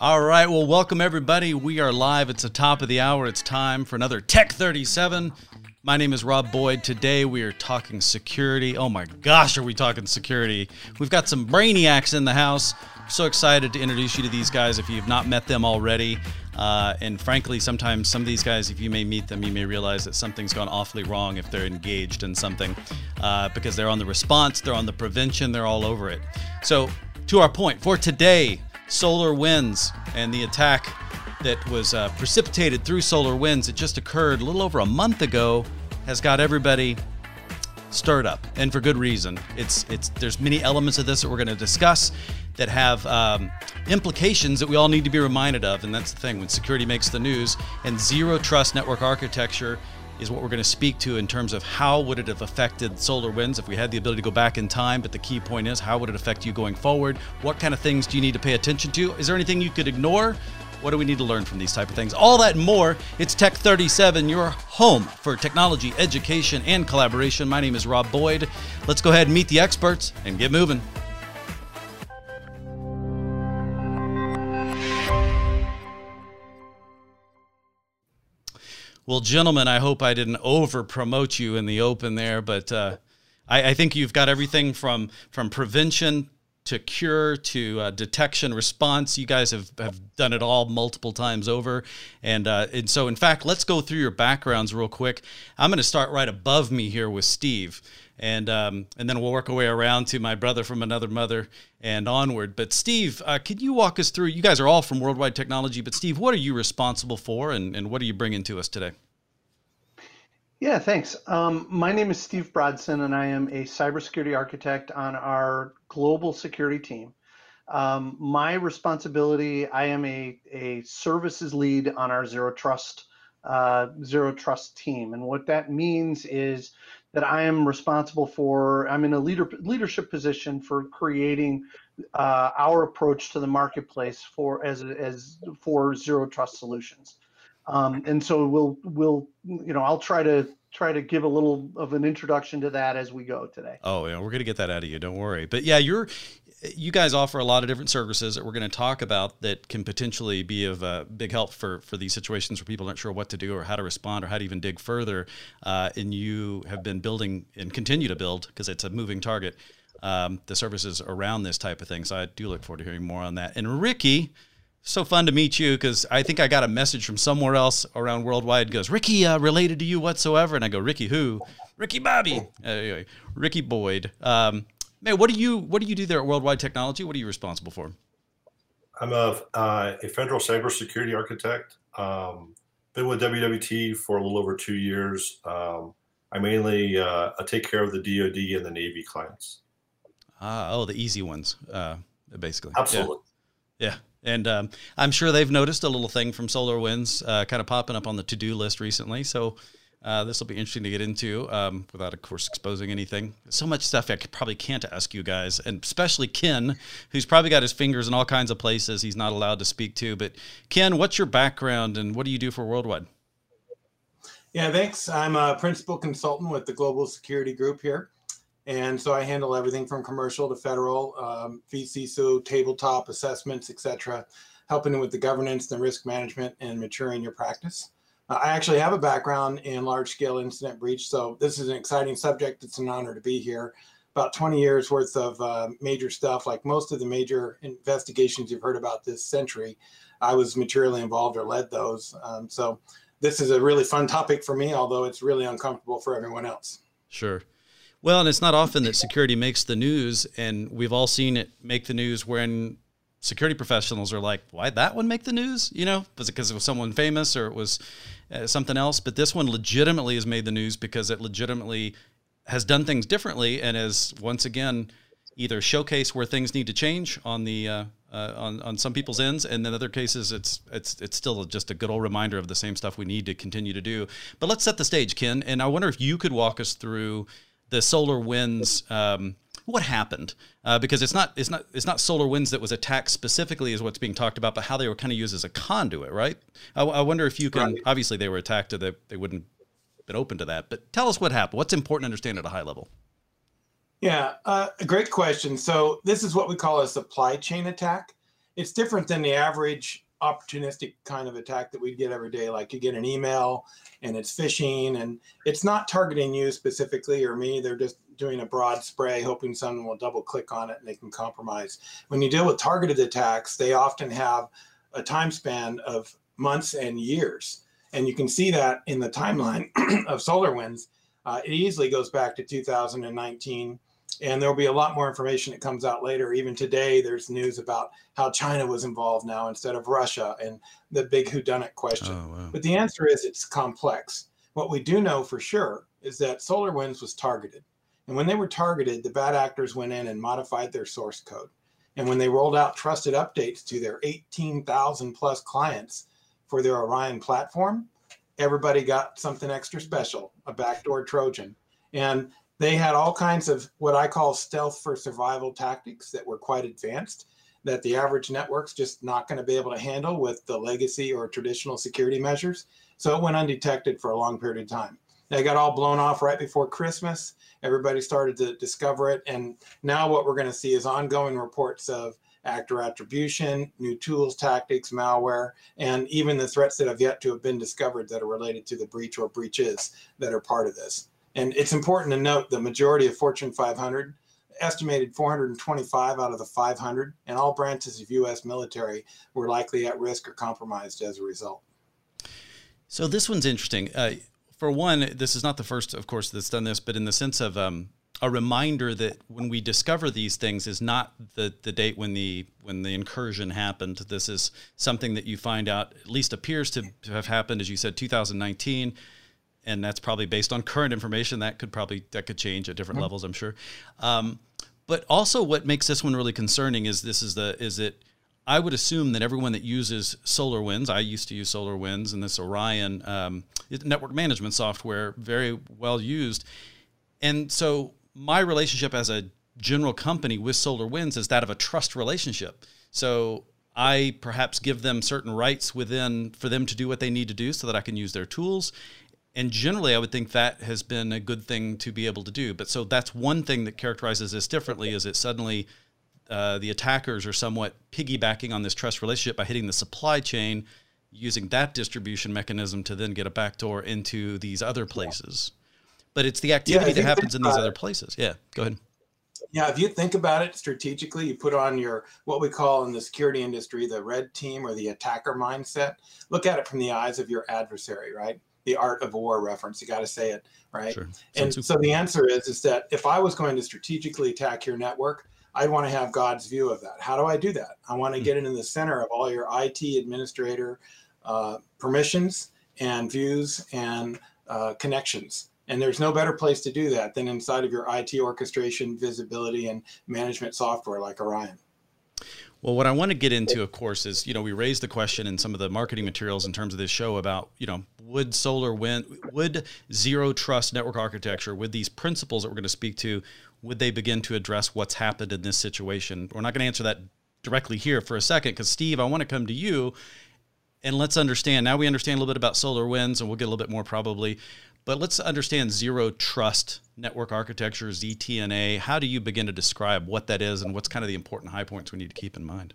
All right, well, welcome everybody. We are live. It's the top of the hour. It's time for another Tech 37. My name is Rob Boyd. Today we are talking security. Oh my gosh, are we talking security? We've got some brainiacs in the house. so excited to introduce you to these guys if you've not met them already. Uh, and frankly, sometimes some of these guys, if you may meet them, you may realize that something's gone awfully wrong if they're engaged in something uh, because they're on the response, they're on the prevention, they're all over it. So, to our point, for today, SolarWinds and the attack that was uh, precipitated through SolarWinds, it just occurred a little over a month ago, has got everybody stirred up, and for good reason. It's it's there's many elements of this that we're going to discuss that have um, implications that we all need to be reminded of, and that's the thing when security makes the news. And zero trust network architecture is what we're going to speak to in terms of how would it have affected SolarWinds if we had the ability to go back in time. But the key point is how would it affect you going forward? What kind of things do you need to pay attention to? Is there anything you could ignore? What do we need to learn from these type of things? All that and more. It's Tech 37, your home for technology, education, and collaboration. My name is Rob Boyd. Let's go ahead and meet the experts and get moving. Well, gentlemen, I hope I didn't over promote you in the open there, but uh, I, I, think you've got everything from from prevention to cure to uh, detection response. You guys have, have done it all multiple times over. And, uh, and so, in fact, let's go through your backgrounds real quick. I'm going to start right above me here with Steve. And, um, and then we'll work our way around to my brother from another mother and onward. But, Steve, uh, could you walk us through? You guys are all from Worldwide Technology, but, Steve, what are you responsible for and, and what are you bringing to us today? Yeah, thanks. Um, my name is Steve Brodson, and I am a cybersecurity architect on our global security team. Um, my responsibility, I am a, a services lead on our Zero Trust uh, Zero Trust team, and what that means is that I am responsible for. I'm in a leader leadership position for creating uh, our approach to the marketplace for as as for Zero Trust solutions. Um, and so we'll we'll you know I'll try to try to give a little of an introduction to that as we go today. Oh yeah, we're gonna get that out of you. Don't worry. But yeah, you're you guys offer a lot of different services that we're going to talk about that can potentially be of uh, big help for for these situations where people aren't sure what to do or how to respond or how to even dig further. Uh, and you have been building and continue to build because it's a moving target. Um, the services around this type of thing. So I do look forward to hearing more on that. And Ricky, so fun to meet you because I think I got a message from somewhere else around worldwide. Goes Ricky uh, related to you whatsoever, and I go Ricky who? Ricky Bobby, uh, anyway, Ricky Boyd. Um, man, what do you what do you do there at Worldwide Technology? What are you responsible for? I'm a uh, a federal cybersecurity architect. Um, been with WWT for a little over two years. Um, I mainly uh, I take care of the DoD and the Navy clients. Ah, oh, the easy ones, uh, basically. Absolutely. Yeah. yeah. And um, I'm sure they've noticed a little thing from SolarWinds uh, kind of popping up on the to do list recently. So uh, this will be interesting to get into um, without, of course, exposing anything. So much stuff I probably can't ask you guys, and especially Ken, who's probably got his fingers in all kinds of places he's not allowed to speak to. But Ken, what's your background and what do you do for Worldwide? Yeah, thanks. I'm a principal consultant with the Global Security Group here. And so I handle everything from commercial to federal, um, tabletop assessments, etc., helping with the governance, the risk management, and maturing your practice. Uh, I actually have a background in large scale incident breach, so this is an exciting subject. It's an honor to be here. About 20 years worth of uh, major stuff, like most of the major investigations you've heard about this century, I was materially involved or led those. Um, so this is a really fun topic for me, although it's really uncomfortable for everyone else. Sure. Well, and it's not often that security makes the news, and we've all seen it make the news when security professionals are like, "Why that one make the news?" You know, was it because it was someone famous or it was uh, something else? But this one legitimately has made the news because it legitimately has done things differently and has once again either showcase where things need to change on the uh, uh, on on some people's ends, and in other cases, it's it's it's still just a good old reminder of the same stuff we need to continue to do. But let's set the stage, Ken, and I wonder if you could walk us through the SolarWinds. Um, what happened? Uh, because it's not it's not it's not SolarWinds that was attacked specifically is what's being talked about, but how they were kind of used as a conduit, right? I, I wonder if you can. Right. Obviously, they were attacked, they, they wouldn't been open to that. But tell us what happened. What's important to understand at a high level? Yeah, uh, great question. So this is what we call a supply chain attack. it's different than the average opportunistic kind of attack that we get every day. Like you get an email and it's phishing and it's not targeting you specifically or me. They're just doing a broad spray, hoping someone will double click on it and they can compromise. When you deal with targeted attacks, they often have a time span of months and years. And you can see that in the timeline of SolarWinds. Uh, it easily goes back to 2019 and there'll be a lot more information that comes out later. Even today, there's news about how China was involved now instead of Russia, and the big whodunit question. Oh, wow. But the answer is it's complex. What we do know for sure is that SolarWinds was targeted, and when they were targeted, the bad actors went in and modified their source code. And when they rolled out trusted updates to their 18,000 plus clients for their Orion platform, everybody got something extra special, a backdoor Trojan. And they had all kinds of what I call stealth for survival tactics that were quite advanced that the average network's just not going to be able to handle with the legacy or traditional security measures. So it went undetected for a long period of time. They got all blown off right before Christmas. Everybody started to discover it. And now what we're going to see is ongoing reports of actor attribution, new tools, tactics, malware, and even the threats that have yet to have been discovered that are related to the breach or breaches that are part of this. And it's important to note the majority of Fortune 500, estimated 425 out of the 500, and all branches of U.S. military were likely at risk or compromised as a result. So this one's interesting. Uh, for one, this is not the first, of course, that's done this, but in the sense of um, a reminder that when we discover these things is not the, the date when the when the incursion happened. This is something that you find out at least appears to have happened, as you said, 2019 and that's probably based on current information. That could probably that could change at different mm-hmm. levels, I'm sure. Um, but also, what makes this one really concerning is this is the is it. I would assume that everyone that uses SolarWinds, I used to use SolarWinds and this Orion um, network management software, very well used. And so my relationship as a general company with SolarWinds is that of a trust relationship. So I perhaps give them certain rights within for them to do what they need to do so that I can use their tools and generally i would think that has been a good thing to be able to do. But so that's one thing that characterizes this differently is it suddenly uh, the attackers are somewhat piggybacking on this trust relationship by hitting the supply chain using that distribution mechanism to then get a backdoor into these other places. But it's the activity yeah, that happens in these other places. Yeah go ahead. Yeah if you think about it strategically you put on your what we call in the security industry the red team or the attacker mindset. Look at it from the eyes of your adversary right the art of war reference. You got to say it, right? Sure. And so the answer is is that if I was going to strategically attack your network, I'd want to have God's view of that. How do I do that? I want to hmm. get into the center of all your IT administrator uh, permissions and views and uh, connections. And there's no better place to do that than inside of your IT orchestration, visibility, and management software like Orion. Well, what I want to get into, of course, is you know we raised the question in some of the marketing materials in terms of this show about you know would solar wind would zero trust network architecture with these principles that we're going to speak to would they begin to address what's happened in this situation? We're not going to answer that directly here for a second because Steve, I want to come to you and let's understand. Now we understand a little bit about SolarWinds, and we'll get a little bit more probably but let's understand zero trust network architecture, ZTNA. How do you begin to describe what that is and what's kind of the important high points we need to keep in mind?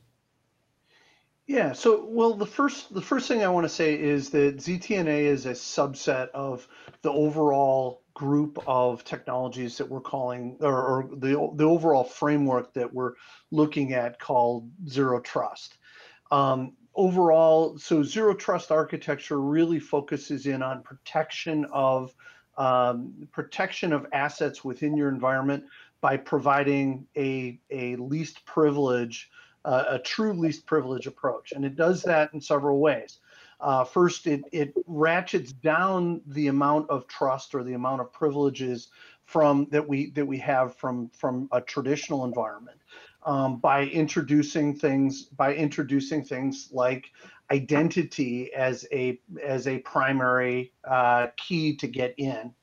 Yeah, so well the first the first thing I want to say is that ZTNA is a subset of the overall group of technologies that we're calling or, or the the overall framework that we're looking at called zero trust. Um, overall, so zero trust architecture really focuses in on protection of um, protection of assets within your environment by providing a, a least privilege, uh, a true least privilege approach. And it does that in several ways. Uh, first, it, it ratchets down the amount of trust or the amount of privileges from that we that we have from from a traditional environment um, by introducing things by introducing things like identity as a as a primary uh, key to get in,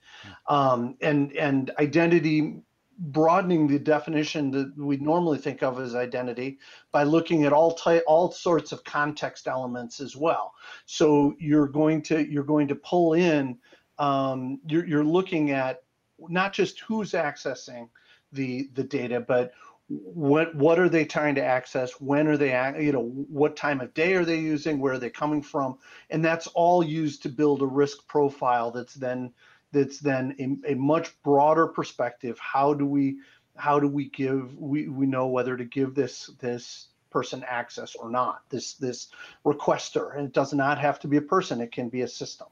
um, and and identity broadening the definition that we normally think of as identity by looking at all type all sorts of context elements as well. So you're going to you're going to pull in um, you're, you're looking at not just who's accessing the the data, but what what are they trying to access? When are they you know what time of day are they using? Where are they coming from? And that's all used to build a risk profile that's then that's then a, a much broader perspective. How do we how do we give we, we know whether to give this this person access or not this this requester. And it does not have to be a person. It can be a system.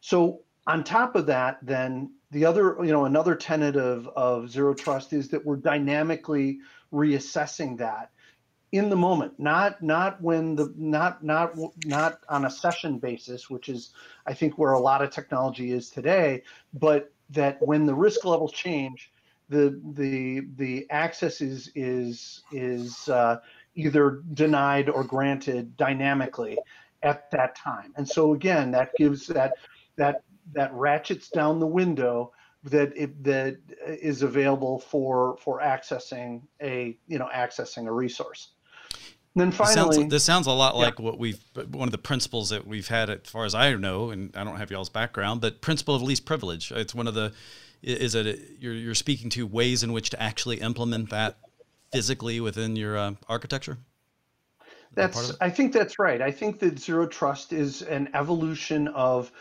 So on top of that then the other, you know, another tenet of, of zero trust is that we're dynamically reassessing that in the moment, not not when the not not not on a session basis, which is I think where a lot of technology is today, but that when the risk levels change, the the the access is is is uh, either denied or granted dynamically at that time. And so again, that gives that that that ratchets down the window that it, that is available for for accessing a you know accessing a resource. And then finally, this sounds, this sounds a lot like yeah. what we've one of the principles that we've had, as far as I know, and I don't have y'all's background, but principle of least privilege. It's one of the is it you're you're speaking to ways in which to actually implement that physically within your uh, architecture. That's I think that's right. I think that zero trust is an evolution of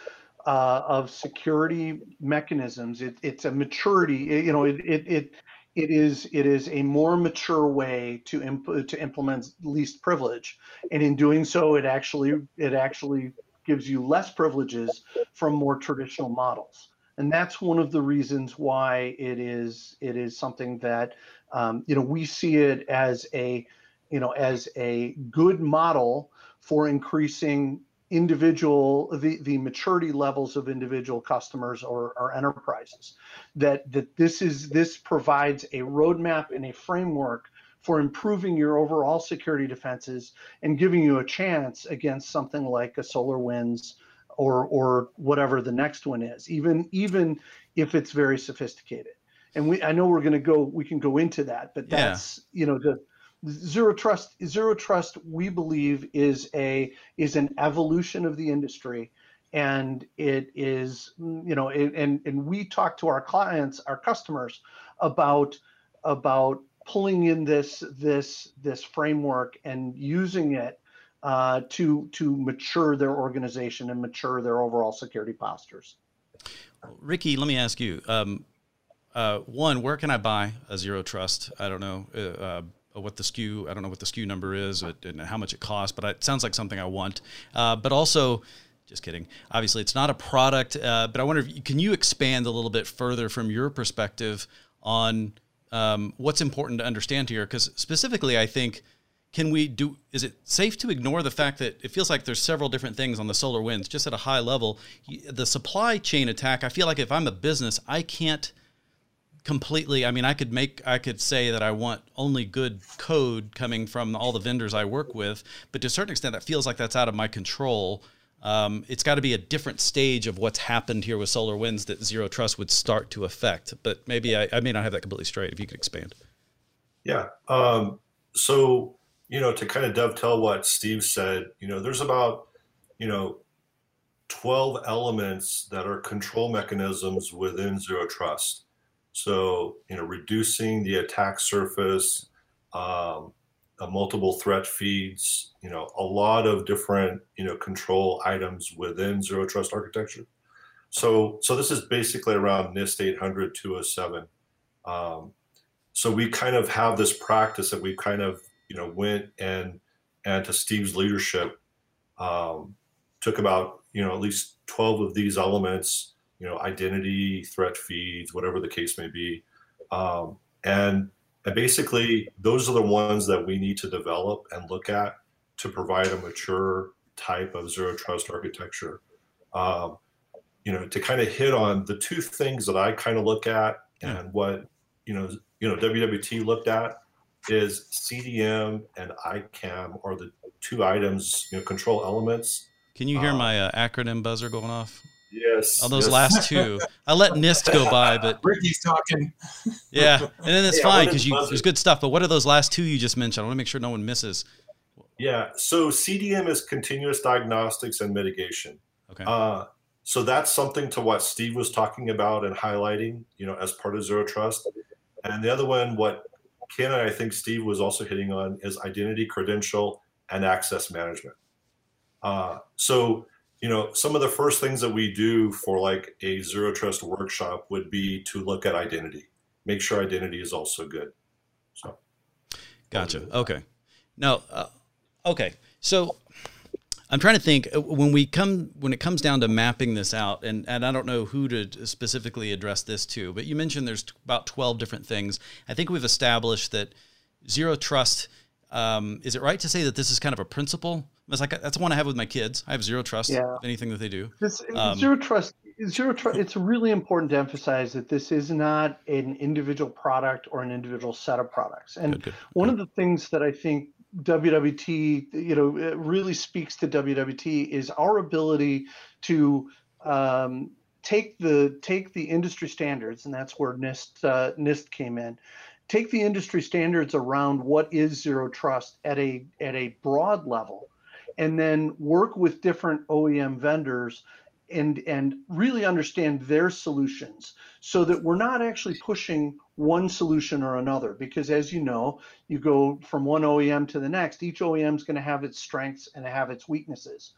uh, of security mechanisms. It, it's a maturity. You know, it, it it it is it is a more mature way to imp- to implement least privilege, and in doing so, it actually it actually gives you less privileges from more traditional models. And that's one of the reasons why it is it is something that um, you know we see it as a you know as a good model for increasing individual the the maturity levels of individual customers or, or enterprises that that this is this provides a roadmap and a framework for improving your overall security defenses and giving you a chance against something like a SolarWinds or or whatever the next one is even even if it's very sophisticated and we i know we're going to go we can go into that but that's yeah. you know the zero trust zero trust we believe is a is an evolution of the industry and it is you know it, and and we talk to our clients our customers about about pulling in this this this framework and using it uh, to to mature their organization and mature their overall security postures. Ricky, let me ask you. Um, uh, one, where can I buy a zero trust? I don't know. Uh, uh what the SKU, I don't know what the SKU number is and how much it costs, but it sounds like something I want. Uh, but also, just kidding. Obviously, it's not a product, uh, but I wonder if can you expand a little bit further from your perspective on um, what's important to understand here? Because specifically, I think can we do? Is it safe to ignore the fact that it feels like there's several different things on the SolarWinds, just at a high level? The supply chain attack. I feel like if I'm a business, I can't completely i mean i could make i could say that i want only good code coming from all the vendors i work with but to a certain extent that feels like that's out of my control. Um, it's got to be a different stage of what's happened here with SolarWinds that zero trust would start to affect but maybe i, I may not have that completely straight if you could expand. Yeah um, so you know to kind of dovetail what steve said you know there's about you know 12 elements that are control mechanisms within zero trust so, you know, reducing the attack surface, um, multiple threat feeds, you know, a lot of different, you know, control items within zero trust architecture. So, so this is basically around NIST 800 207. Um, so we kind of have this practice that we kind of, you know, went and, and to Steve's leadership, um, took about, you know, at least 12 of these elements, you know, identity, threat feeds, whatever the case may be. Um, and, and basically, those are the ones that we need to develop and look at to provide a mature type of zero trust architecture. Um, you know, to kind of hit on the two things that I kind of look at and what you know, you know, WWT looked at is CDM and ICAM are the two items, you know, control elements. Can you hear um, my uh, acronym buzzer going off? Yes. On those yes. last two, I let NIST go by, but Ricky's talking. Yeah, and then it's yeah, fine because you there's good stuff. But what are those last two you just mentioned? I want to make sure no one misses. Yeah. So CDM is continuous diagnostics and mitigation. Okay. Uh, so that's something to what Steve was talking about and highlighting, you know, as part of Zero Trust. And the other one, what Ken and I think Steve was also hitting on is identity, credential, and access management. Uh, so, you know, some of the first things that we do for like a zero trust workshop would be to look at identity, make sure identity is also good. So, gotcha. Okay. Now, uh, okay. So, I'm trying to think uh, when we come when it comes down to mapping this out, and and I don't know who to specifically address this to, but you mentioned there's about 12 different things. I think we've established that zero trust. Um, is it right to say that this is kind of a principle? It's like that's one I have with my kids. I have zero trust yeah. anything that they do. This, um, zero trust. Zero trust. It's really important to emphasize that this is not an individual product or an individual set of products. And good, good, one good. of the things that I think WWT, you know, really speaks to WWT is our ability to um, take the take the industry standards, and that's where NIST uh, NIST came in. Take the industry standards around what is zero trust at a at a broad level, and then work with different OEM vendors and and really understand their solutions so that we're not actually pushing one solution or another. Because as you know you go from one OEM to the next each OEM is going to have its strengths and have its weaknesses.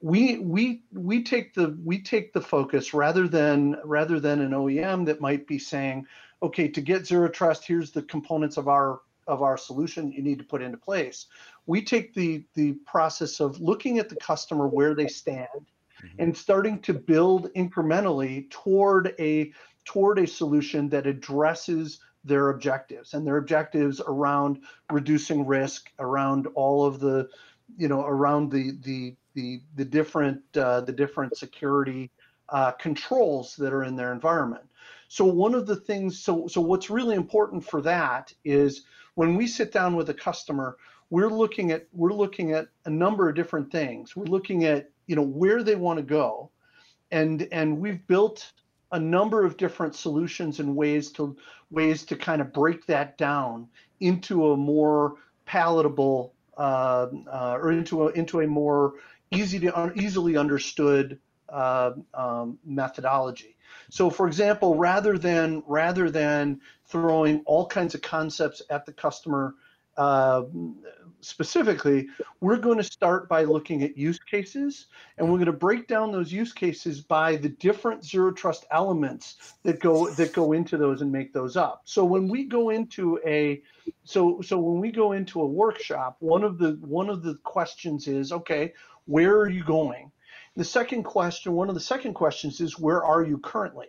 We we we take the we take the focus rather than rather than an OEM that might be saying okay to get zero trust here's the components of our of our solution you need to put into place we take the the process of looking at the customer where they stand mm-hmm. and starting to build incrementally toward a toward a solution that addresses their objectives and their objectives around reducing risk around all of the you know around the the the, the different uh, the different security uh, controls that are in their environment so one of the things so so what's really important for that is when we sit down with a customer we're looking at we're looking at a number of different things. We're looking at you know where they want to go. And and we've built a number of different solutions and ways to ways to kind of break that down into a more palatable uh, uh, or into a into a more easy to un, easily understood uh, um, methodology. So, for example, rather than rather than throwing all kinds of concepts at the customer uh, specifically, we're going to start by looking at use cases, and we're going to break down those use cases by the different zero trust elements that go that go into those and make those up. So when we go into a so so when we go into a workshop, one of the one of the questions is, okay, where are you going? The second question, one of the second questions is, where are you currently?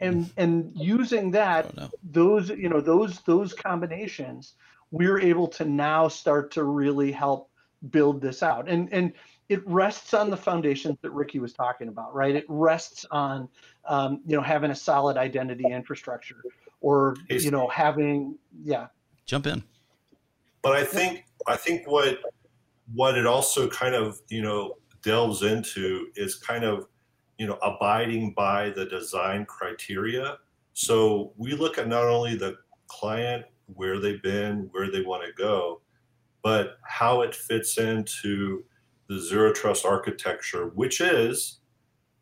And and using that, those you know those those combinations we're able to now start to really help build this out. And and it rests on the foundations that Ricky was talking about, right? It rests on um, you know having a solid identity infrastructure, or you know having yeah. Jump in. But I think I think what what it also kind of you know delves into is kind of you know abiding by the design criteria. So we look at not only the client where they've been, where they want to go, but how it fits into the zero trust architecture, which is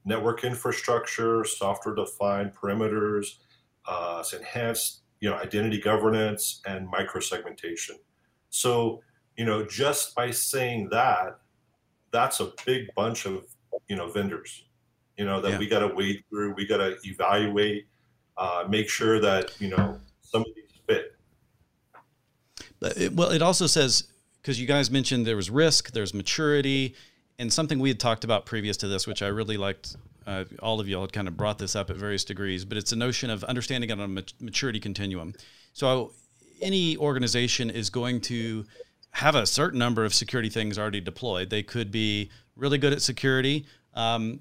network infrastructure, software defined perimeters, uh, enhanced you know identity governance and microsegmentation. So you know just by saying that, that's a big bunch of you know vendors, you know that yeah. we got to wade through, we got to evaluate, uh, make sure that you know some of these fit. It, well, it also says because you guys mentioned there was risk, there's maturity, and something we had talked about previous to this, which I really liked. Uh, all of y'all had kind of brought this up at various degrees, but it's a notion of understanding it on a maturity continuum. So any organization is going to have a certain number of security things already deployed. They could be really good at security, um,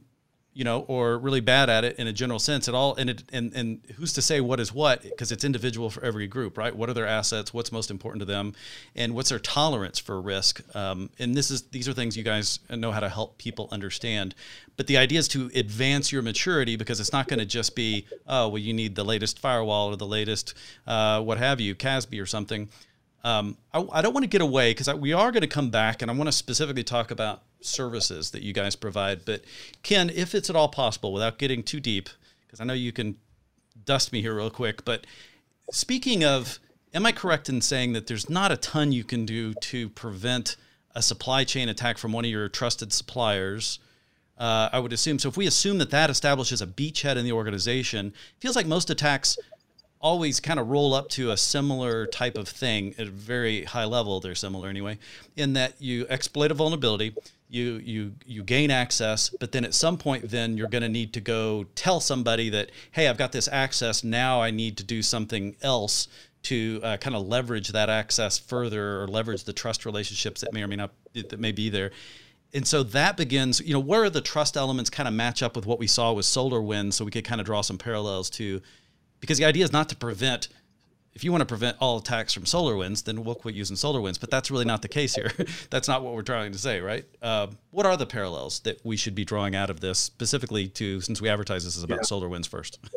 you know, or really bad at it in a general sense at all. And it, and and who's to say what is what because it's individual for every group, right? What are their assets? What's most important to them, and what's their tolerance for risk? Um, and this is these are things you guys know how to help people understand. But the idea is to advance your maturity because it's not going to just be oh well you need the latest firewall or the latest uh, what have you CASB or something. Um, I, I, don't want to get away because we are going to come back and I want to specifically talk about services that you guys provide. But Ken, if it's at all possible, without getting too deep, because I know you can dust me here real quick, but speaking of am I correct in saying that there's not a ton you can do to prevent a supply chain attack from one of your trusted suppliers? Uh, I would assume. So if we assume that that establishes a beachhead in the organization, feels like most attacks always kind of roll up to a similar type of thing at a very high level. They're similar anyway, in that you exploit a vulnerability, you you you gain access, but then at some point, then you're going to need to go tell somebody that, hey, I've got this access. Now I need to do something else to uh, kind of leverage that access further or leverage the trust relationships that may or may not that may be there and so that begins you know where the trust elements kind of match up with what we saw with SolarWinds so we could kind of draw some parallels to because the idea is not to prevent if you want to prevent all attacks from SolarWinds, then we'll quit using SolarWinds. but that's really not the case here that's not what we're trying to say right uh, what are the parallels that we should be drawing out of this specifically to since we advertise this is about yeah. SolarWinds first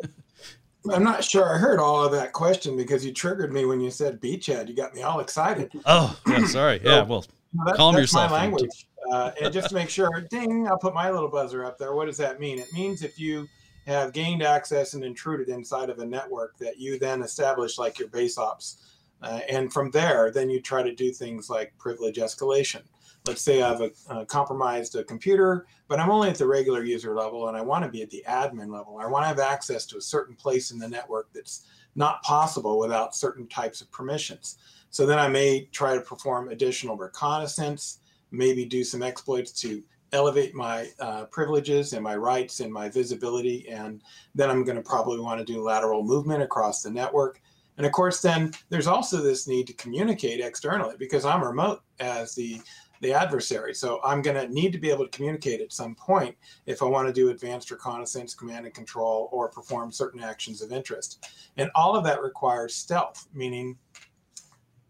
I'm not sure I heard all of that question because you triggered me when you said beachhead. You got me all excited. Oh, yeah, sorry. Yeah, well, that, calm yourself. my language. Uh, and just to make sure, ding, I'll put my little buzzer up there. What does that mean? It means if you have gained access and intruded inside of a network that you then establish like your base ops. Uh, and from there, then you try to do things like privilege escalation. Let's say I've a, uh, compromised a computer, but I'm only at the regular user level and I want to be at the admin level. I want to have access to a certain place in the network that's not possible without certain types of permissions. So then I may try to perform additional reconnaissance, maybe do some exploits to elevate my uh, privileges and my rights and my visibility. And then I'm going to probably want to do lateral movement across the network. And of course, then there's also this need to communicate externally because I'm remote as the the adversary. So I'm going to need to be able to communicate at some point if I want to do advanced reconnaissance, command and control, or perform certain actions of interest. And all of that requires stealth, meaning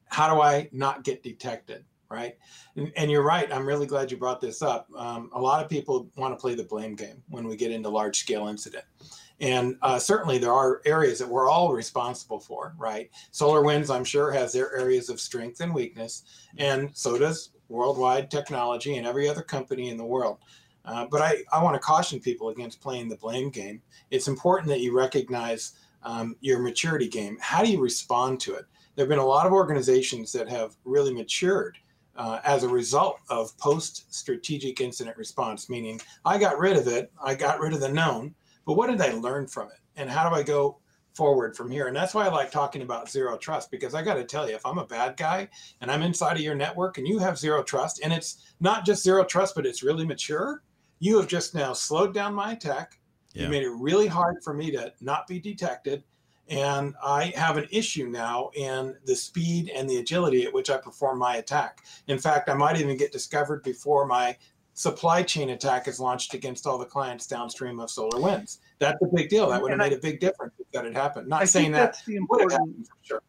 how do I not get detected? Right? And, and, you're right. I'm really glad you brought this up. Um, a lot of people want to play the blame game when we get into large scale incident. And uh, certainly there are areas that we're all responsible for, right? SolarWinds, I'm sure, has their areas of strength and weakness, and so does worldwide technology and every other company in the world. Uh, but I, I want to caution people against playing the blame game. It's important that you recognize um, your maturity game. How do you respond to it? There have been a lot of organizations that have really matured uh, as a result of post strategic incident response, meaning I got rid of it, I got rid of the known, but what did I learn from it? And how do I go forward from here? And that's why I like talking about zero trust because I got to tell you, if I'm a bad guy and I'm inside of your network and you have zero trust, and it's not just zero trust, but it's really mature, you have just now slowed down my attack. Yeah. You made it really hard for me to not be detected and I have an issue now in the speed and the agility at which I perform my attack. In fact, I might even get discovered before my supply chain attack is launched against all the clients downstream of SolarWinds. That's a big deal. That would have made a big difference if that had happened. Not I saying that that's the important, sure.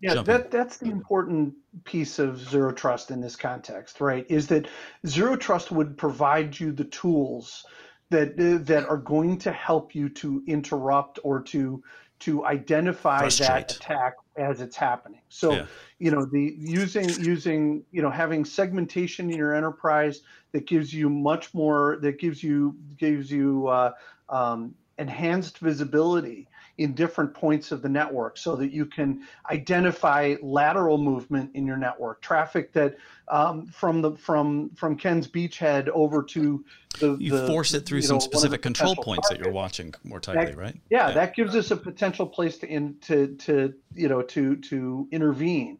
Yeah, that that's the important piece of zero trust in this context, right? Is that zero trust would provide you the tools that that are going to help you to interrupt or to to identify Frustrate. that attack as it's happening. So, yeah. you know, the using using you know having segmentation in your enterprise that gives you much more that gives you gives you uh, um, enhanced visibility in different points of the network so that you can identify lateral movement in your network. Traffic that um, from the from from Ken's beachhead over to the you the, force it through some know, specific control points that you're watching more tightly that, right? yeah, yeah, that gives us a potential place to in to to you know to to intervene.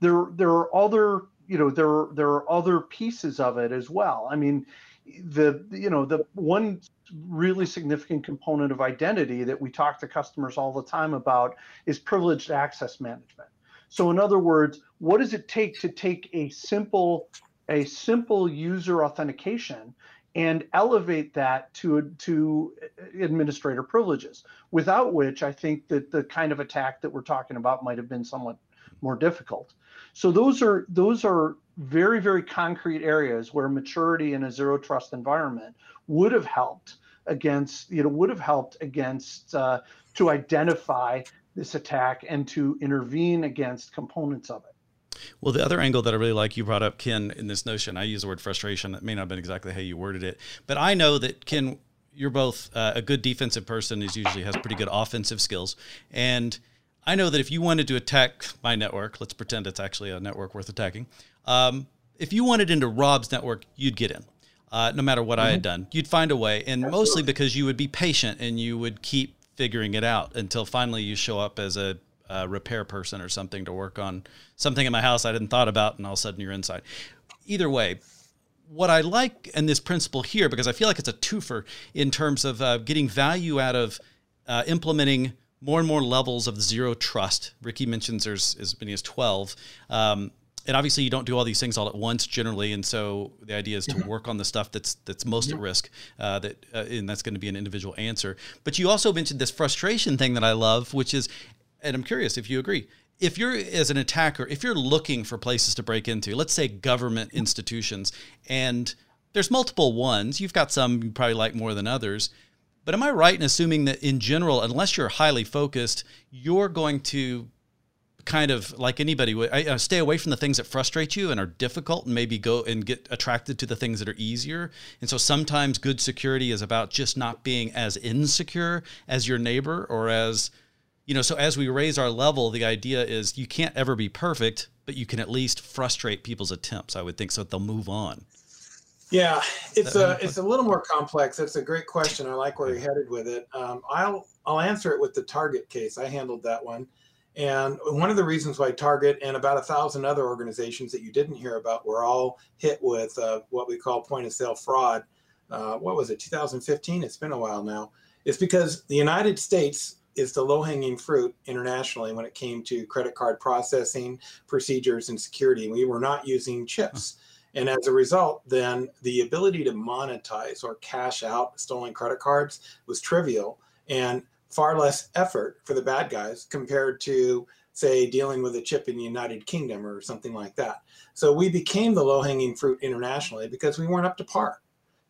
There there are other you know there there are other pieces of it as well. I mean the you know the one really significant component of identity that we talk to customers all the time about is privileged access management. So in other words, what does it take to take a simple a simple user authentication and elevate that to to administrator privileges without which I think that the kind of attack that we're talking about might have been somewhat more difficult. So those are those are very very concrete areas where maturity in a zero trust environment would have helped against you know would have helped against uh, to identify this attack and to intervene against components of it. Well, the other angle that I really like you brought up, Ken, in this notion, I use the word frustration. That may not have been exactly how you worded it, but I know that Ken, you're both uh, a good defensive person. Is usually has pretty good offensive skills, and I know that if you wanted to attack my network, let's pretend it's actually a network worth attacking. Um, if you wanted into Rob's network, you'd get in. Uh, no matter what mm-hmm. I had mm-hmm. done, you'd find a way, and Absolutely. mostly because you would be patient and you would keep figuring it out until finally you show up as a, a repair person or something to work on something in my house I didn't thought about, and all of a sudden you're inside. Either way, what I like and this principle here, because I feel like it's a twofer in terms of uh, getting value out of uh, implementing more and more levels of zero trust. Ricky mentions there's as many as 12. Um, and obviously you don't do all these things all at once generally and so the idea is to mm-hmm. work on the stuff that's that's most at risk uh, that uh, and that's going to be an individual answer. But you also mentioned this frustration thing that i love which is and i'm curious if you agree if you're as an attacker if you're looking for places to break into let's say government institutions and there's multiple ones you've got some you probably like more than others but am i right in assuming that in general unless you're highly focused you're going to kind of like anybody would uh, stay away from the things that frustrate you and are difficult and maybe go and get attracted to the things that are easier. And so sometimes good security is about just not being as insecure as your neighbor or as you know so as we raise our level the idea is you can't ever be perfect but you can at least frustrate people's attempts i would think so that they'll move on. Yeah it's a it's a little more complex. That's a great question. I like where you're headed with it. Um, i'll i'll answer it with the target case. I handled that one and one of the reasons why Target and about a thousand other organizations that you didn't hear about were all hit with uh, what we call point of sale fraud. Uh, what was it, 2015? It's been a while now. It's because the United States is the low hanging fruit internationally when it came to credit card processing, procedures, and security. We were not using chips. And as a result, then the ability to monetize or cash out stolen credit cards was trivial. And far less effort for the bad guys compared to say dealing with a chip in the United Kingdom or something like that. So we became the low-hanging fruit internationally because we weren't up to par.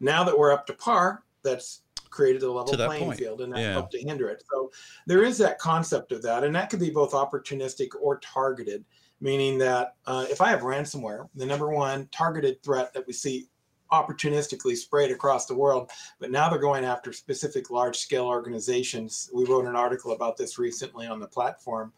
Now that we're up to par, that's created a level playing point. field and that yeah. helped to hinder it. So there is that concept of that, and that could be both opportunistic or targeted, meaning that uh, if I have ransomware, the number one targeted threat that we see opportunistically sprayed across the world, but now they're going after specific large scale organizations. We wrote an article about this recently on the platform.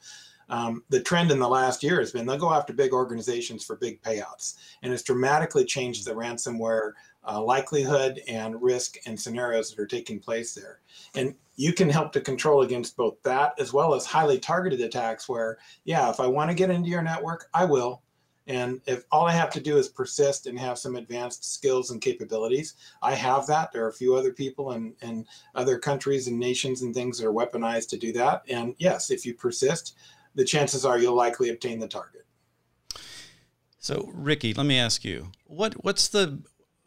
Um, the trend in the last year has been they'll go after big organizations for big payouts, and it's dramatically changed the ransomware uh, likelihood and risk and scenarios that are taking place there. And you can help to control against both that as well as highly targeted attacks where, yeah, if I want to get into your network, I will. And if all I have to do is persist and have some advanced skills and capabilities, I have that. There are a few other people and in other countries and nations and things that are weaponized to do that. And yes, if you persist, the chances are you'll likely obtain the target. So, Ricky, let me ask you what what's the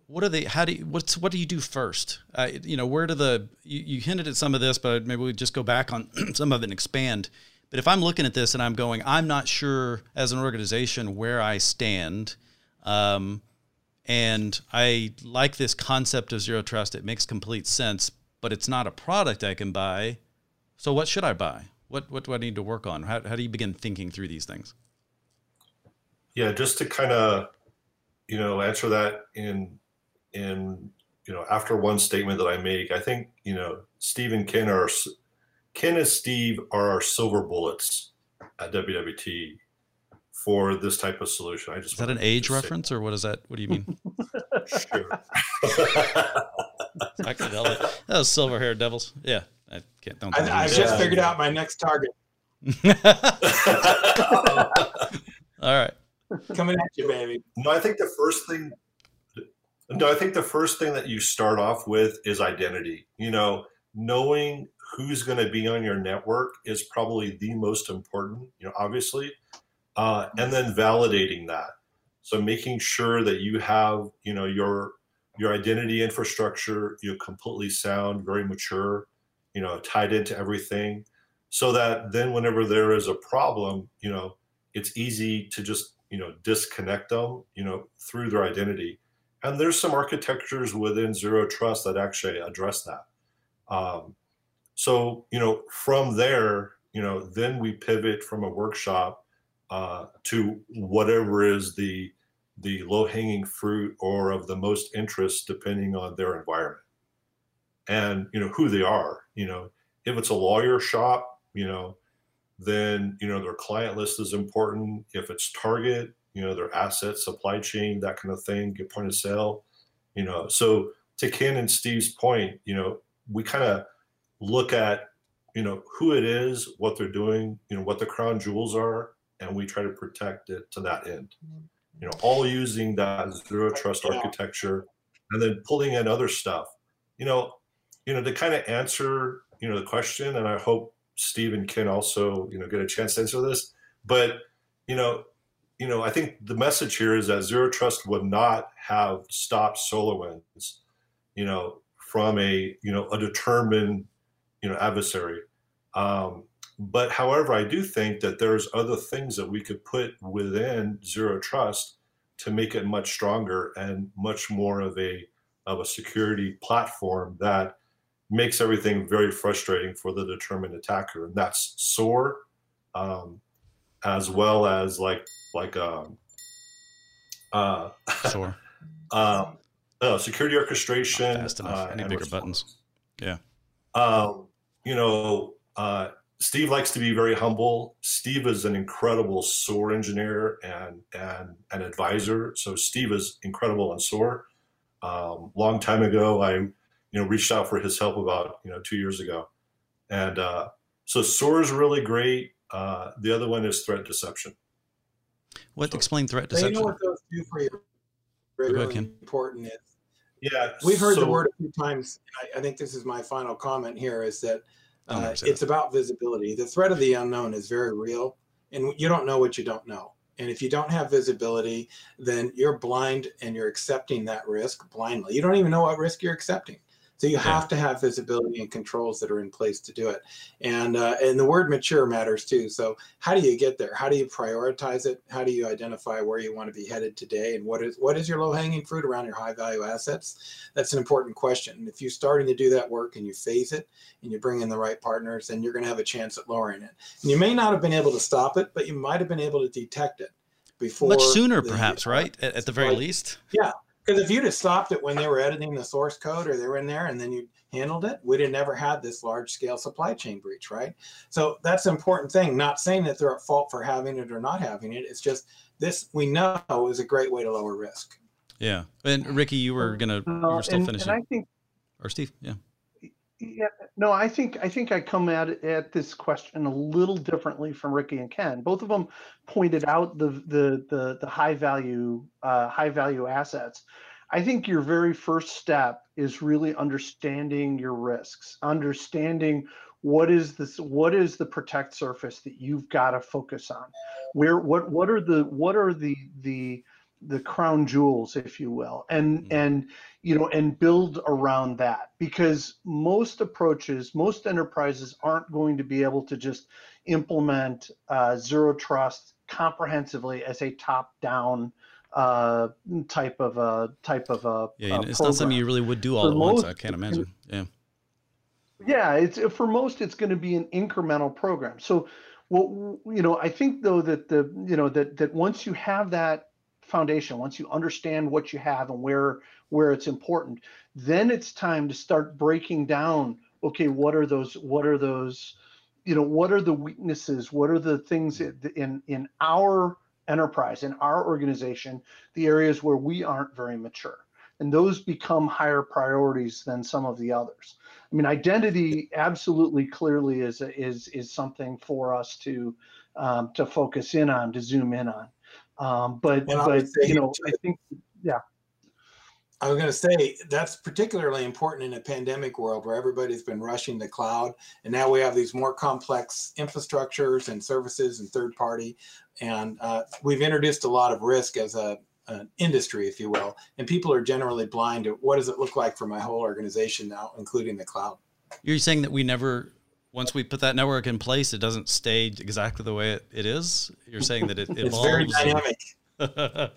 what are they how do you, what's what do you do first uh, you know where do the you, you hinted at some of this but maybe we just go back on some of it and expand but if I'm looking at this and I'm going, I'm not sure as an organization where I stand, um, and I like this concept of zero trust. It makes complete sense, but it's not a product I can buy. So what should I buy? What what do I need to work on? How how do you begin thinking through these things? Yeah, just to kind of you know answer that in in you know after one statement that I make, I think you know Steve and Ken are Ken and Steve are our silver bullets at WWT for this type of solution. I just is that an age reference or what is that? What do you mean? sure. I can tell it. Those silver haired devils. Yeah, I can't. Don't. I, I just figured out my next target. All right. Coming at you, baby. No, I think the first thing. No, I think the first thing that you start off with is identity. You know, knowing who's going to be on your network is probably the most important, you know, obviously, uh, and then validating that. So making sure that you have, you know, your your identity infrastructure, you're completely sound, very mature, you know, tied into everything, so that then whenever there is a problem, you know, it's easy to just you know disconnect them, you know, through their identity. And there's some architectures within Zero Trust that actually address that. Um, so, you know, from there, you know, then we pivot from a workshop uh, to whatever is the the low hanging fruit or of the most interest, depending on their environment and you know who they are. You know, if it's a lawyer shop, you know, then you know their client list is important. If it's target, you know their assets, supply chain, that kind of thing, get point of sale, you know. So to Ken and Steve's point, you know, we kind of look at you know who it is, what they're doing, you know, what the crown jewels are, and we try to protect it to that end. Mm-hmm. You know, all using that zero trust yeah. architecture, and then pulling in other stuff. You know, you know to kind of answer you know the question, and I hope Steve and Ken also you know get a chance to answer this. But you know, you know, I think the message here is that zero trust would not have stopped SolarWinds, you know, from a you know a determined you know adversary. Um, but however, I do think that there's other things that we could put within zero trust to make it much stronger and much more of a of a security platform that makes everything very frustrating for the determined attacker, and that's SOAR, um, as well as like like um, uh, SOAR, uh, uh, security orchestration. Fast enough. Uh, Any bigger buttons? Yeah. Um, you know, uh, Steve likes to be very humble. Steve is an incredible SOAR engineer and and an advisor. So Steve is incredible on SOAR. Um, long time ago, I you know, reached out for his help about, you know, two years ago. And uh, so SOAR is really great. Uh, the other one is threat deception. What so, explain threat deception? You know what those do for you? Really, really important is. Yeah, we've heard so, the word a few times. I, I, think this is my final comment here: is that uh, it's about visibility. The threat of the unknown is very real, and you don't know what you don't know. And if you don't have visibility, then you're blind and you're accepting that risk blindly. You don't even know what risk you're accepting. So you have to have visibility and controls that are in place to do it. And uh, and the word mature matters too. So how do you get there? How do you prioritize it? How do you identify where you want to be headed today? And what is what is your low hanging fruit around your high value assets? That's an important question. And if you're starting to do that work and you phase it and you bring in the right partners, then you're going to have a chance at lowering it. And you may not have been able to stop it, but you might have been able to detect it before much sooner, the, perhaps, right? At, at the very least. Yeah, because if you'd have stopped it when they were editing the source code or they were in there and then you handled it, we'd have never had this large scale supply chain breach, right? So that's an important thing. Not saying that they're at fault for having it or not having it. It's just this we know is a great way to lower risk. Yeah. And Ricky, you were gonna you were still and, finishing. And I think or Steve, yeah. Yeah, no, I think I think I come at at this question a little differently from Ricky and Ken. Both of them pointed out the the the, the high value uh, high value assets. I think your very first step is really understanding your risks, understanding what is this what is the protect surface that you've got to focus on. Where what what are the what are the the the crown jewels, if you will, and mm-hmm. and you know, and build around that because most approaches, most enterprises aren't going to be able to just implement uh, zero trust comprehensively as a top-down uh, type of a type of a. Yeah, it's program. not something you really would do all for at most, once. I can't imagine. Yeah. Yeah, it's for most it's going to be an incremental program. So, well, you know, I think though that the you know that that once you have that foundation, once you understand what you have and where where it's important, then it's time to start breaking down. Okay, what are those? What are those? You know, what are the weaknesses? What are the things in in our enterprise, in our organization, the areas where we aren't very mature, and those become higher priorities than some of the others. I mean, identity absolutely clearly is is is something for us to um, to focus in on, to zoom in on. Um, but but you know, I think yeah. I was going to say that's particularly important in a pandemic world where everybody's been rushing the cloud, and now we have these more complex infrastructures and services and third party, and uh, we've introduced a lot of risk as a an industry, if you will, and people are generally blind to what does it look like for my whole organization now, including the cloud. You're saying that we never once we put that network in place, it doesn't stay exactly the way it, it is. You're saying that it, it it's very dynamic. I,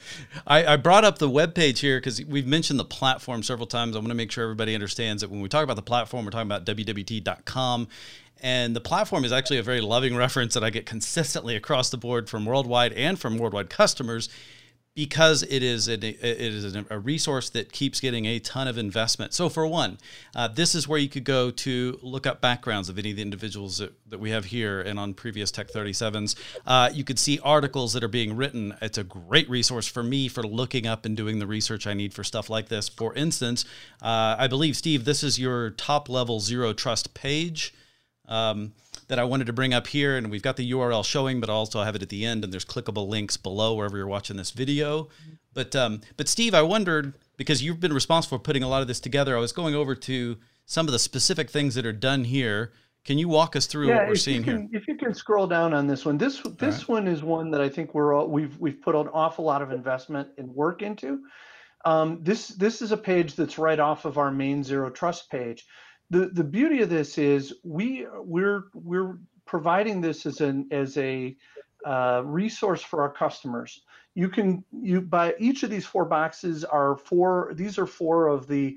I, brought up the web page here because we've mentioned the platform several times. I want to make sure everybody understands that when we talk about the platform, we're talking about wwt.com. And the platform is actually a very loving reference that I get consistently across the board from worldwide and from worldwide customers because it is a, it is a resource that keeps getting a ton of investment. So for one, uh, this is where you could go to look up backgrounds of any of the individuals that, that we have here and on previous Tech 37s. Uh, you could see articles that are being written. It's a great resource for me for looking up and doing the research I need for stuff like this. For instance, uh, I believe Steve, this is your top level zero trust page. Um, that I wanted to bring up here, and we've got the URL showing, but also I have it at the end, and there's clickable links below wherever you're watching this video. But um, but Steve, I wondered because you've been responsible for putting a lot of this together. I was going over to some of the specific things that are done here. Can you walk us through yeah, what we're seeing can, here? If you can scroll down on this one, this this right. one is one that I think we're all, we've we've put an awful lot of investment and work into. Um, this this is a page that's right off of our main zero trust page the the beauty of this is we we're we're providing this as an as a uh, resource for our customers. You can you by each of these four boxes are four. These are four of the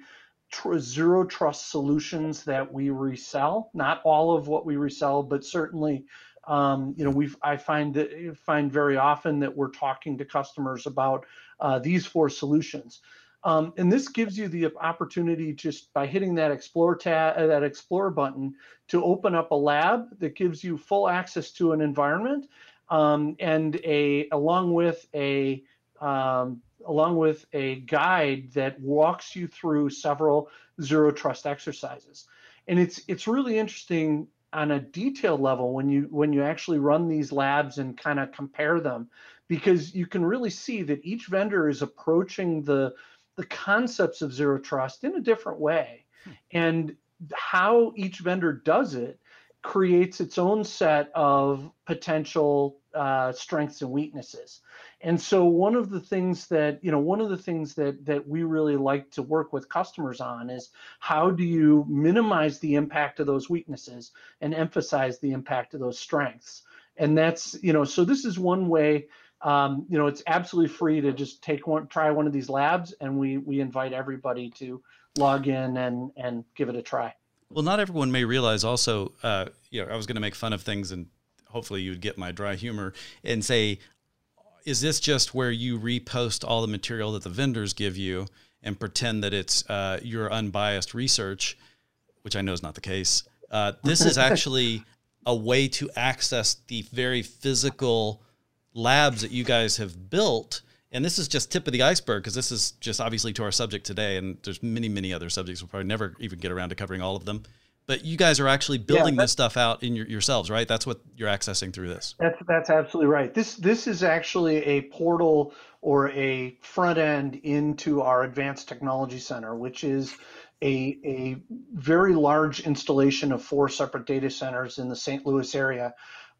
tr- zero trust solutions that we resell. Not all of what we resell, but certainly. Um, you know, we've I find that find very often that we're talking to customers about uh, these four solutions. Um, and this gives you the opportunity just by hitting that explore tab, uh, that explore button to open up a lab that gives you full access to an environment um, and a along with a um, along with a guide that walks you through several zero trust exercises. And it's it's really interesting on a detailed level when you when you actually run these labs and kind of compare them because you can really see that each vendor is approaching the the concepts of zero trust in a different way. Hmm. And how each vendor does it creates its own set of potential uh, strengths and weaknesses. And so one of the things that, you know, one of the things that that we really like to work with customers on is how do you minimize the impact of those weaknesses and emphasize the impact of those strengths? And that's, you know, so this is one way um, you know, it's absolutely free to just take one, try one of these labs, and we we invite everybody to log in and and give it a try. Well, not everyone may realize also, uh, you know, I was going to make fun of things, and hopefully you'd get my dry humor and say, is this just where you repost all the material that the vendors give you and pretend that it's uh, your unbiased research, which I know is not the case. Uh, this is actually a way to access the very physical labs that you guys have built and this is just tip of the iceberg because this is just obviously to our subject today and there's many many other subjects we'll probably never even get around to covering all of them. But you guys are actually building yeah, this stuff out in your, yourselves right? That's what you're accessing through this. That's that's absolutely right. This this is actually a portal or a front end into our advanced technology center which is a, a very large installation of four separate data centers in the st louis area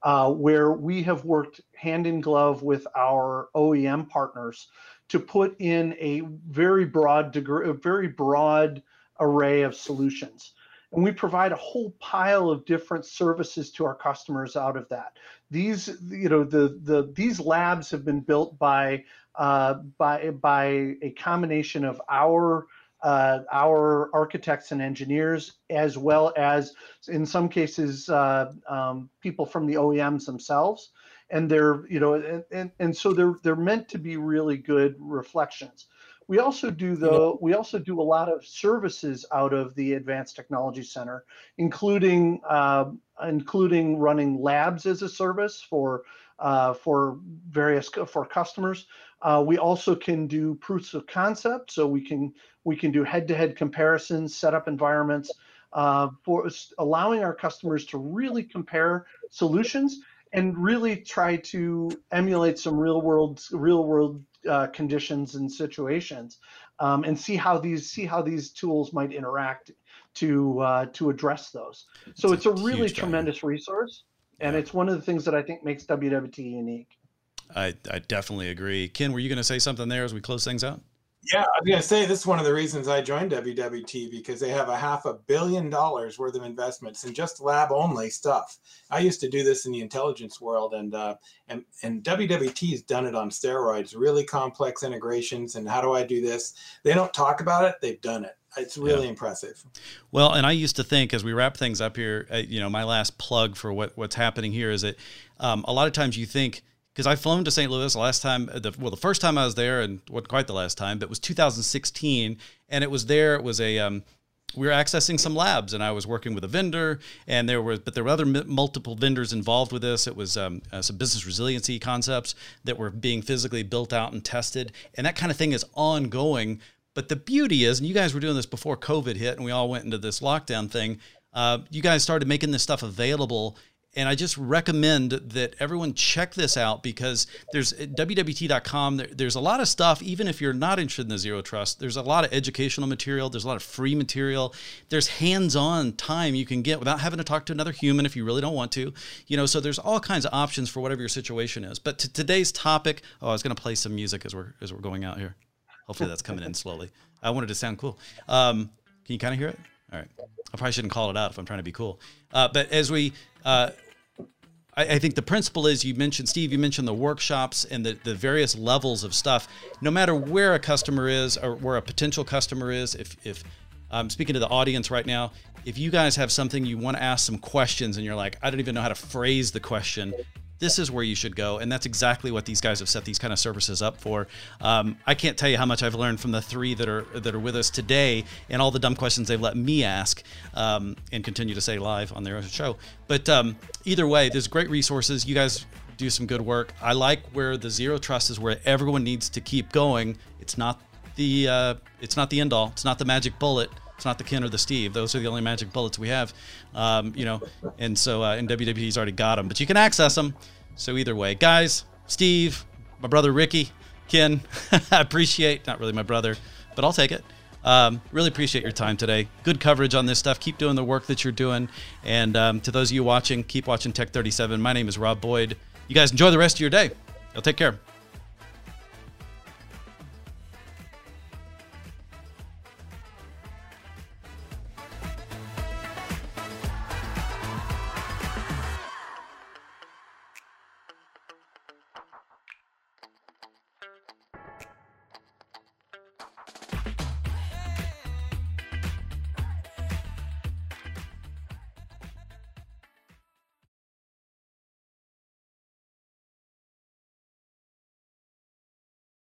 uh, where we have worked hand in glove with our OEM partners to put in a very broad degree, a very broad array of solutions. And we provide a whole pile of different services to our customers out of that. These, you know, the the these labs have been built by uh, by by a combination of our uh, our architects and engineers, as well as in some cases uh, um, people from the OEMs themselves. And they're, you know, and, and, and so they're they're meant to be really good reflections. We also do though we also do a lot of services out of the Advanced Technology Center, including uh, including running labs as a service for uh, for various for customers. Uh, we also can do proofs of concept, so we can we can do head-to-head comparisons, set up environments uh, for allowing our customers to really compare solutions and really try to emulate some real-world real-world uh, conditions and situations, um, and see how these see how these tools might interact to uh, to address those. So it's, it's a, a really tremendous resource, and yeah. it's one of the things that I think makes WWT unique. I, I definitely agree. Ken, were you going to say something there as we close things out? Yeah, I was going to say this is one of the reasons I joined WWT because they have a half a billion dollars worth of investments in just lab only stuff. I used to do this in the intelligence world, and uh, and and WWT has done it on steroids. Really complex integrations, and how do I do this? They don't talk about it; they've done it. It's really yeah. impressive. Well, and I used to think as we wrap things up here, uh, you know, my last plug for what what's happening here is that um, a lot of times you think because I've flown to St. Louis the last time. The, well, the first time I was there, and wasn't quite the last time, but it was 2016, and it was there. It was a um, we were accessing some labs and I was working with a vendor and there was but there were other multiple vendors involved with this it was um, uh, some business resiliency concepts that were being physically built out and tested and that kind of thing is ongoing but the beauty is and you guys were doing this before covid hit and we all went into this lockdown thing uh, you guys started making this stuff available and I just recommend that everyone check this out because there's wwt.com. There, there's a lot of stuff, even if you're not interested in the zero trust. There's a lot of educational material. There's a lot of free material. There's hands-on time you can get without having to talk to another human if you really don't want to. You know, so there's all kinds of options for whatever your situation is. But to today's topic, oh, I was going to play some music as we're as we're going out here. Hopefully that's coming in slowly. I wanted to sound cool. Um, can you kind of hear it? All right. I probably shouldn't call it out if I'm trying to be cool. Uh, but as we, uh, I, I, think the principle is you mentioned, Steve, you mentioned the workshops and the, the various levels of stuff. No matter where a customer is or where a potential customer is, if, if I'm speaking to the audience right now, if you guys have something you want to ask some questions and you're like, I don't even know how to phrase the question, this is where you should go. And that's exactly what these guys have set these kind of services up for. Um, I can't tell you how much I've learned from the three that are that are with us today and all the dumb questions they've let me ask um, and continue to say live on their show. But um, either way, there's great resources. You guys do some good work. I like where the zero trust is where everyone needs to keep going. It's not the uh, it's not the end all. It's not the magic bullet. It's not the Ken or the Steve. Those are the only magic bullets we have, um, you know. And so, uh, and WWT's already got them, but you can access them. So either way, guys, Steve, my brother Ricky, Ken, I appreciate not really my brother, but I'll take it. Um, really appreciate your time today. Good coverage on this stuff. Keep doing the work that you're doing. And um, to those of you watching, keep watching Tech 37. My name is Rob Boyd. You guys enjoy the rest of your day. Y'all take care.